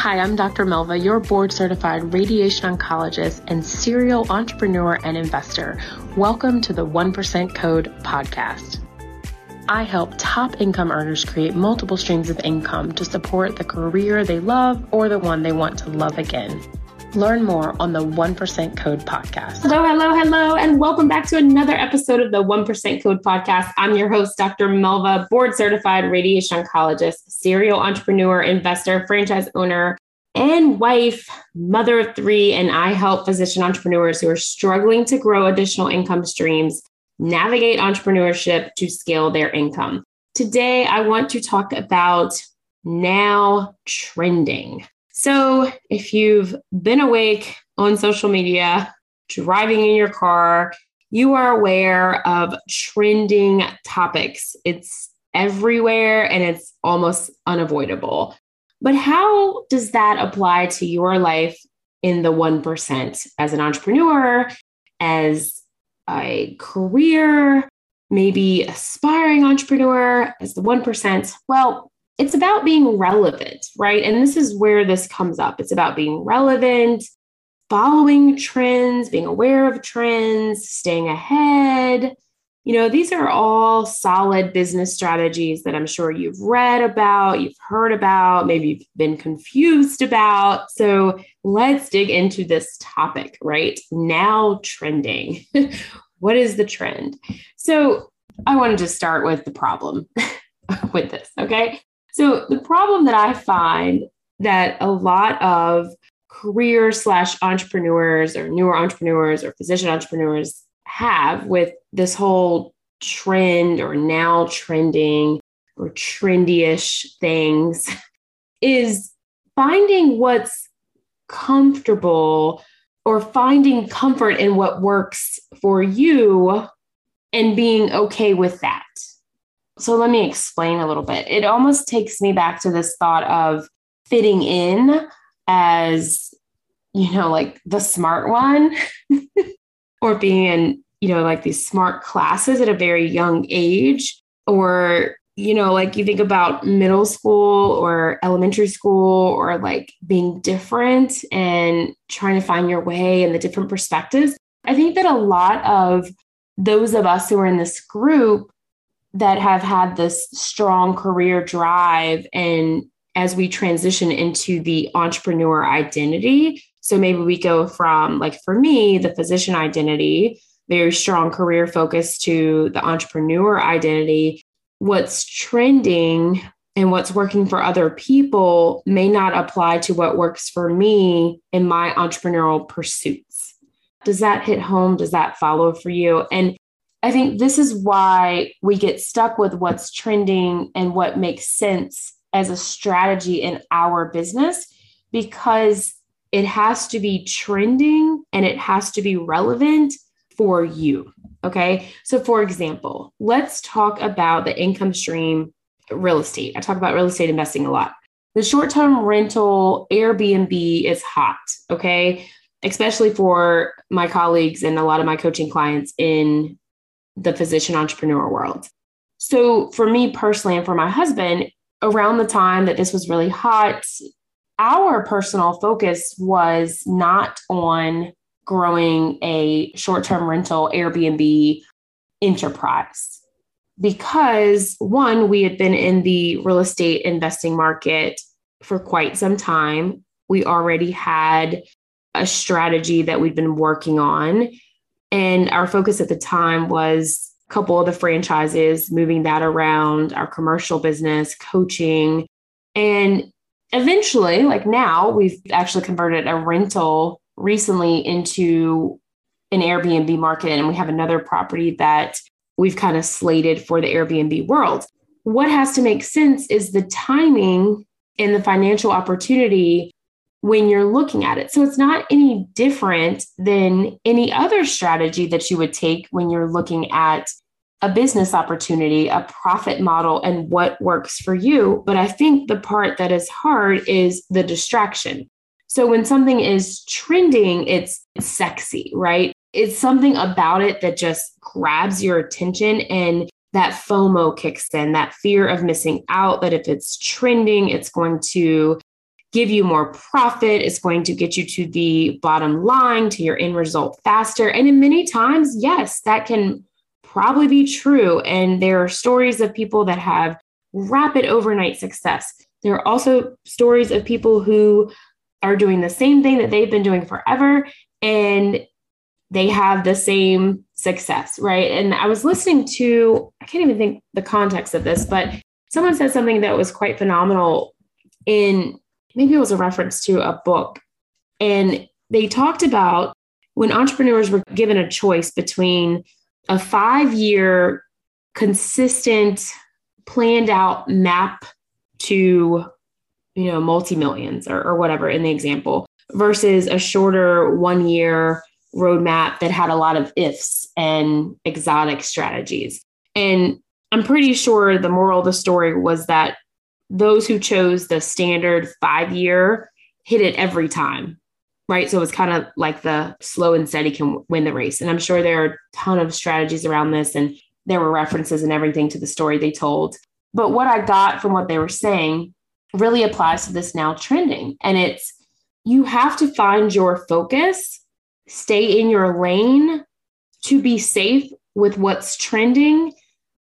Hi, I'm Dr. Melva, your board certified radiation oncologist and serial entrepreneur and investor. Welcome to the 1% Code podcast. I help top income earners create multiple streams of income to support the career they love or the one they want to love again. Learn more on the 1% Code podcast. Hello, hello, hello, and welcome back to another episode of the 1% Code podcast. I'm your host, Dr. Melva, board certified radiation oncologist, serial entrepreneur, investor, franchise owner, and wife, mother of three. And I help physician entrepreneurs who are struggling to grow additional income streams navigate entrepreneurship to scale their income. Today, I want to talk about now trending. So, if you've been awake on social media, driving in your car, you are aware of trending topics. It's everywhere and it's almost unavoidable. But how does that apply to your life in the 1% as an entrepreneur, as a career, maybe aspiring entrepreneur, as the 1%? Well, it's about being relevant, right? And this is where this comes up. It's about being relevant, following trends, being aware of trends, staying ahead. You know, these are all solid business strategies that I'm sure you've read about, you've heard about, maybe you've been confused about. So let's dig into this topic, right? Now trending. what is the trend? So I wanted to start with the problem with this, okay? So the problem that I find that a lot of career slash entrepreneurs or newer entrepreneurs or physician entrepreneurs have with this whole trend or now trending or trendy-ish things is finding what's comfortable or finding comfort in what works for you and being okay with that. So let me explain a little bit. It almost takes me back to this thought of fitting in as, you know, like the smart one or being in, you know, like these smart classes at a very young age or you know, like you think about middle school or elementary school or like being different and trying to find your way and the different perspectives. I think that a lot of those of us who are in this group that have had this strong career drive and as we transition into the entrepreneur identity. So maybe we go from like for me the physician identity very strong career focus to the entrepreneur identity. What's trending and what's working for other people may not apply to what works for me in my entrepreneurial pursuits. Does that hit home? Does that follow for you? And I think this is why we get stuck with what's trending and what makes sense as a strategy in our business because it has to be trending and it has to be relevant for you. Okay. So, for example, let's talk about the income stream real estate. I talk about real estate investing a lot. The short term rental Airbnb is hot. Okay. Especially for my colleagues and a lot of my coaching clients in the physician entrepreneur world. So, for me personally, and for my husband, around the time that this was really hot, our personal focus was not on growing a short term rental Airbnb enterprise. Because one, we had been in the real estate investing market for quite some time. We already had a strategy that we'd been working on. And our focus at the time was a couple of the franchises, moving that around, our commercial business, coaching. And eventually, like now, we've actually converted a rental recently into an Airbnb market. And we have another property that we've kind of slated for the Airbnb world. What has to make sense is the timing and the financial opportunity when you're looking at it. So it's not any different than any other strategy that you would take when you're looking at a business opportunity, a profit model, and what works for you. But I think the part that is hard is the distraction. So when something is trending, it's sexy, right? It's something about it that just grabs your attention and that FOMO kicks in, that fear of missing out, that if it's trending, it's going to give you more profit. It's going to get you to the bottom line, to your end result faster. And in many times, yes, that can probably be true. And there are stories of people that have rapid overnight success. There are also stories of people who are doing the same thing that they've been doing forever and they have the same success, right? And I was listening to, I can't even think the context of this, but someone said something that was quite phenomenal in maybe it was a reference to a book. And they talked about when entrepreneurs were given a choice between a five year consistent, planned out map to, you know, multi millions or, or whatever in the example versus a shorter one year roadmap that had a lot of ifs and exotic strategies. And I'm pretty sure the moral of the story was that those who chose the standard five year hit it every time. Right. So it's kind of like the slow and steady can win the race. And I'm sure there are a ton of strategies around this, and there were references and everything to the story they told. But what I got from what they were saying really applies to this now trending. And it's you have to find your focus, stay in your lane to be safe with what's trending.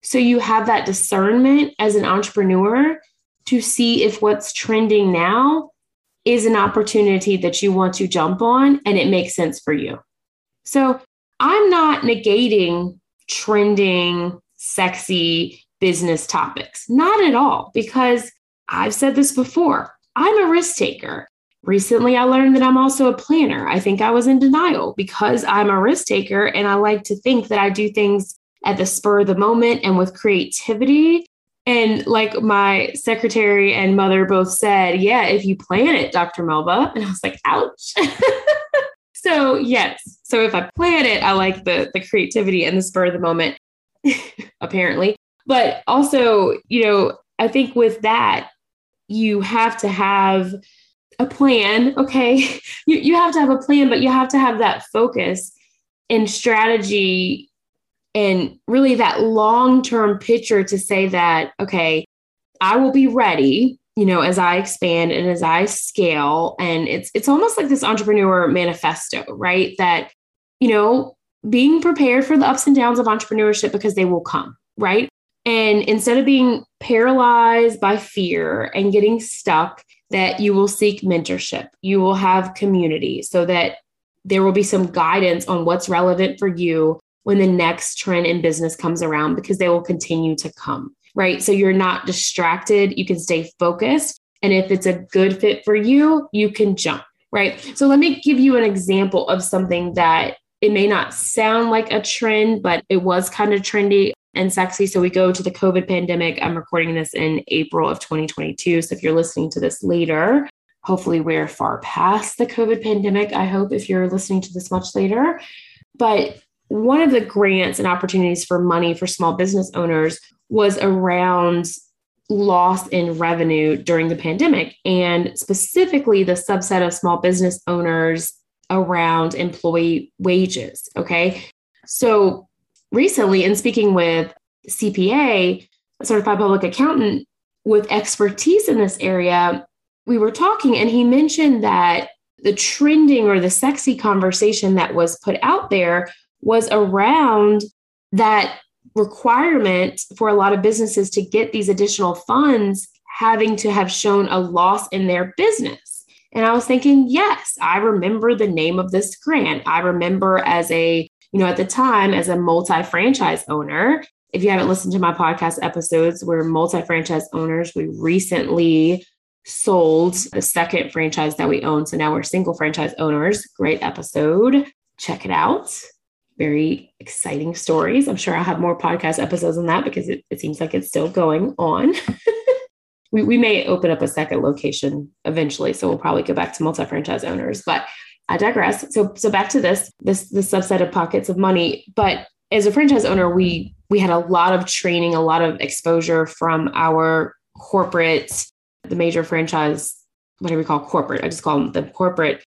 So you have that discernment as an entrepreneur to see if what's trending now is an opportunity that you want to jump on and it makes sense for you. So I'm not negating trending, sexy business topics, not at all, because I've said this before. I'm a risk taker. Recently, I learned that I'm also a planner. I think I was in denial because I'm a risk taker and I like to think that I do things at the spur of the moment and with creativity and like my secretary and mother both said, yeah, if you plan it, Dr. Melva. And I was like, ouch. so yes. So if I plan it, I like the the creativity and the spur of the moment, apparently. But also, you know, I think with that, you have to have a plan. Okay. You, you have to have a plan, but you have to have that focus and strategy and really that long term picture to say that, okay, I will be ready you know as i expand and as i scale. And it's it's almost like this entrepreneur manifesto right? That you know being prepared for the ups and downs of entrepreneurship because they will come right? And instead of being paralyzed by fear and getting stuck that you will seek mentorship. You will have community so that there will be some guidance on what's relevant for you when the next trend in business comes around because they will continue to come, right? So you're not distracted, you can stay focused. And if it's a good fit for you, you can jump, right? So let me give you an example of something that it may not sound like a trend, but it was kind of trendy and sexy. So we go to the COVID pandemic. I'm recording this in April of 2022. So if you're listening to this later, hopefully we're far past the COVID pandemic. I hope if you're listening to this much later. But one of the grants and opportunities for money for small business owners was around loss in revenue during the pandemic and specifically the subset of small business owners around employee wages okay? So recently in speaking with cpa certified public accountant with expertise in this area we were talking and he mentioned that the trending or the sexy conversation that was put out there was around that requirement for a lot of businesses to get these additional funds having to have shown a loss in their business. And I was thinking, yes, I remember the name of this grant. I remember as a, you know, at the time as a multi franchise owner. If you haven't listened to my podcast episodes, we're multi franchise owners. We recently sold the second franchise that we own. So now we're single franchise owners. Great episode. Check it out very exciting stories. I'm sure I'll have more podcast episodes on that because it, it seems like it's still going on. we, we may open up a second location eventually. So we'll probably go back to multi-franchise owners, but I digress. So so back to this, this this subset of pockets of money. But as a franchise owner, we we had a lot of training, a lot of exposure from our corporate, the major franchise, whatever we call corporate? I just call them the corporate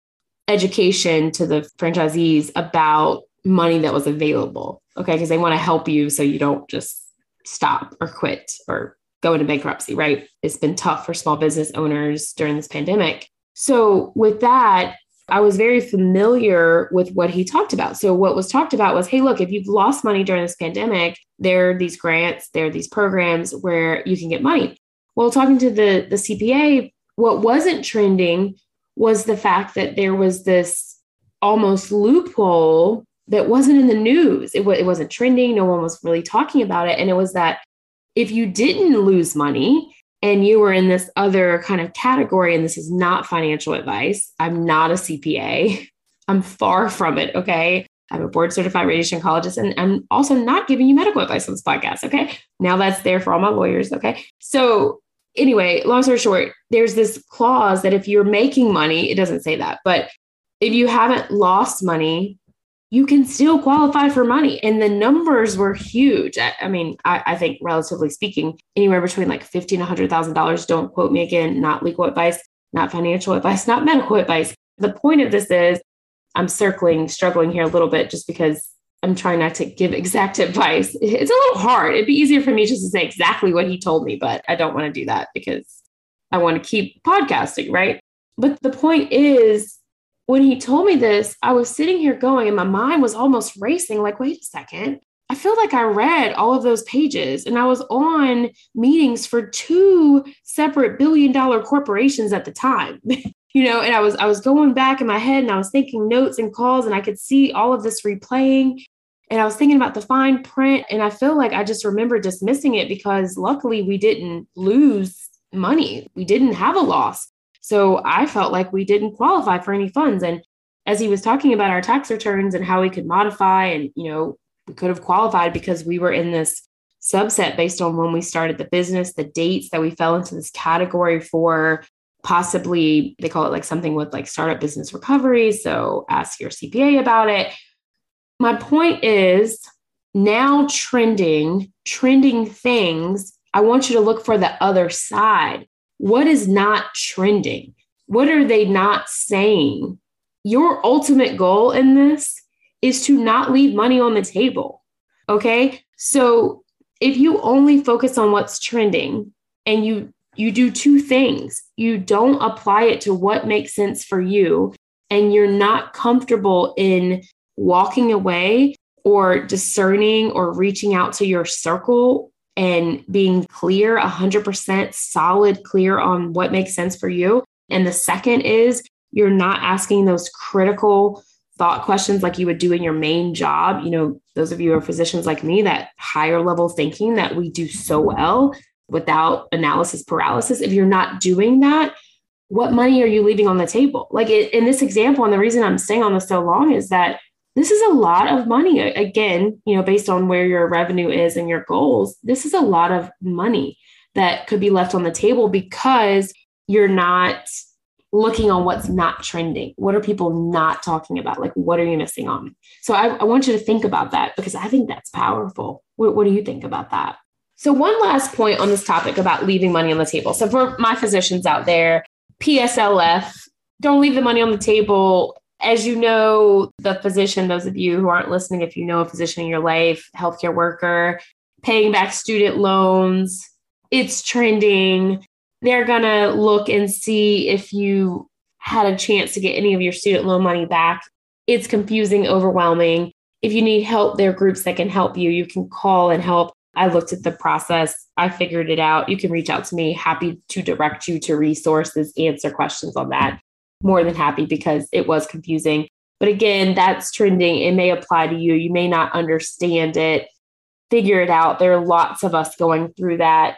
education to the franchisees about money that was available. Okay. Because they want to help you so you don't just stop or quit or go into bankruptcy, right? It's been tough for small business owners during this pandemic. So, with that, I was very familiar with what he talked about. So, what was talked about was hey, look, if you've lost money during this pandemic, there are these grants, there are these programs where you can get money. Well, talking to the, the CPA, what wasn't trending was the fact that there was this almost loophole that wasn't in the news. It, w- it wasn't trending. No one was really talking about it. And it was that if you didn't lose money and you were in this other kind of category, and this is not financial advice, I'm not a CPA, I'm far from it. Okay. I'm a board certified radiation oncologist, and I'm also not giving you medical advice on this podcast. Okay. Now that's there for all my lawyers. Okay. So, anyway, long story short, there's this clause that if you're making money, it doesn't say that, but if you haven't lost money you can still qualify for money. And the numbers were huge. I, I mean, I, I, think relatively speaking, anywhere between like fifteen, hundred thousand dollars. Don't quote me again. Not legal advice, not financial advice, not medical advice. The point of this is, I'm circling, struggling here a little bit, just because I'm trying not to give exact advice. It's a little hard. It'd be easier for me just to say exactly what he told me, but I don't want to do that because I want to keep podcasting, right? But the point is, when he told me this, I was sitting here going, and my mind was almost racing like, wait a second. I feel like I read all of those pages and I was on meetings for two separate billion dollar corporations at the time. you know, and I was I was going back in my head and I was thinking notes and calls and I could see all of this replaying and I was thinking about the fine print and I feel like I just remember dismissing it because luckily we didn't lose money. We didn't have a loss. So I felt like we didn't qualify for any funds. And as he was talking about our tax returns and how we could modify, and, you know, we could have qualified because we were in this subset based on when we started the business, the dates that we fell into this category for possibly they call it like something with like startup business recovery. So ask your CPA about it. My point is now trending, trending things. I want you to look for the other side what is not trending? What are they not saying? Your ultimate goal in this is to not leave money on the table. Okay. So if you only focus on what's trending and you you do two things you don't apply it to what makes sense for you and you're not comfortable in walking away or discerning or reaching out to your circle and being clear, 100% solid, clear on what makes sense for you. And the second is you're not asking those critical thought questions like you would do in your main job. You know, those of you who are physicians like me, that higher level thinking that we do so well without analysis paralysis. If you're not doing that, what money are you leaving on the table? Like in this example, and the reason I'm staying on this so long is that this is a lot of money again you know based on where your revenue is and your goals this is a lot of money that could be left on the table because you're not looking on what's not trending. What are people not talking about? Like what are you missing on? So i, I want you to think about that because i think that's powerful. What, what do you think about that? So one last point on this topic about leaving money on the table. So for my physicians out there pslf don't leave the money on the table as you know, the physician, those of you who aren't listening, if you know a physician in your life, healthcare worker, paying back student loans, it's trending. They're going to look and see if you had a chance to get any of your student loan money back. It's confusing, overwhelming. If you need help, there are groups that can help you. You can call and help. I looked at the process. I figured it out. You can reach out to me. Happy to direct you to resources, answer questions on that more than happy because it was confusing. But again, that's trending. It may apply to you. You may not understand it. Figure it out. There are lots of us going through that.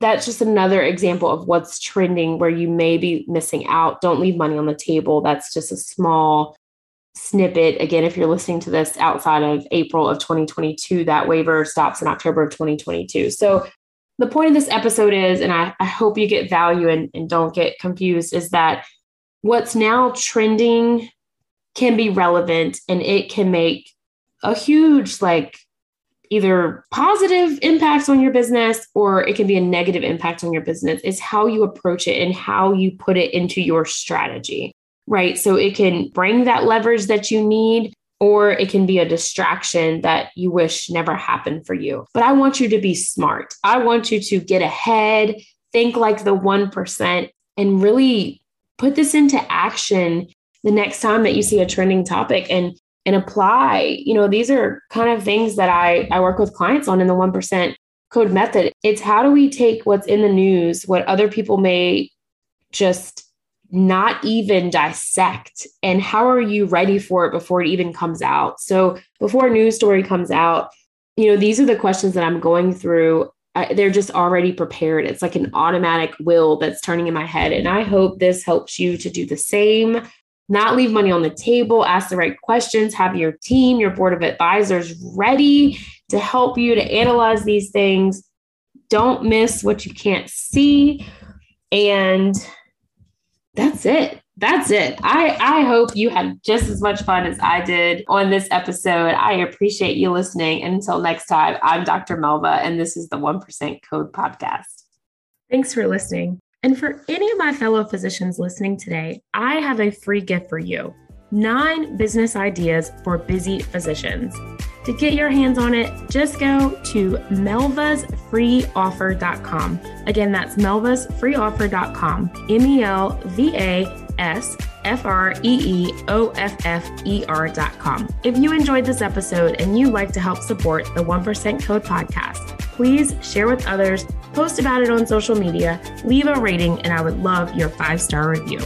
That's just another example of what's trending where you may be missing out. Don't leave money on the table. That's just a small snippet. Again, if you're listening to this outside of April of 2022, that waiver stops in October of 2022. So the point of this episode is, and I, I hope you get value and, and don't get confused, is that what's now trending can be relevant and it can make a huge like either positive impacts on your business or it can be a negative impact on your business it's how you approach it and how you put it into your strategy right so it can bring that leverage that you need or it can be a distraction that you wish never happened for you. But I want you to be smart. I want you to get ahead, think like the 1%, and really put this into action the next time that you see a trending topic and and apply you know these are kind of things that i i work with clients on in the 1% code method. It's how do we take what's in the news what other people may just not even dissect and how are you ready for it before it even comes out? So before a news story comes out you know these are the questions that i'm going through I, they're just already prepared. It's like an automatic will that's turning in my head and i hope this helps you to do the same. Not leave money on the table ask the right questions have your team your board of advisors ready to help you to analyze these things. Don't miss what you can't see and that's it. That's it. I, I hope you had just as much fun as I did on this episode. I appreciate you listening. And until next time, I'm Dr. Melva, and this is the 1% Code Podcast. Thanks for listening. And for any of my fellow physicians listening today, I have a free gift for you nine business ideas for busy physicians. To get your hands on it, just go to melvasfreeoffer.com. Again, that's melvasfreeoffer.com. M E L V A S F R E E O F F E com. If you enjoyed this episode and you'd like to help support the 1% Code podcast, please share with others, post about it on social media, leave a rating, and I would love your five star review.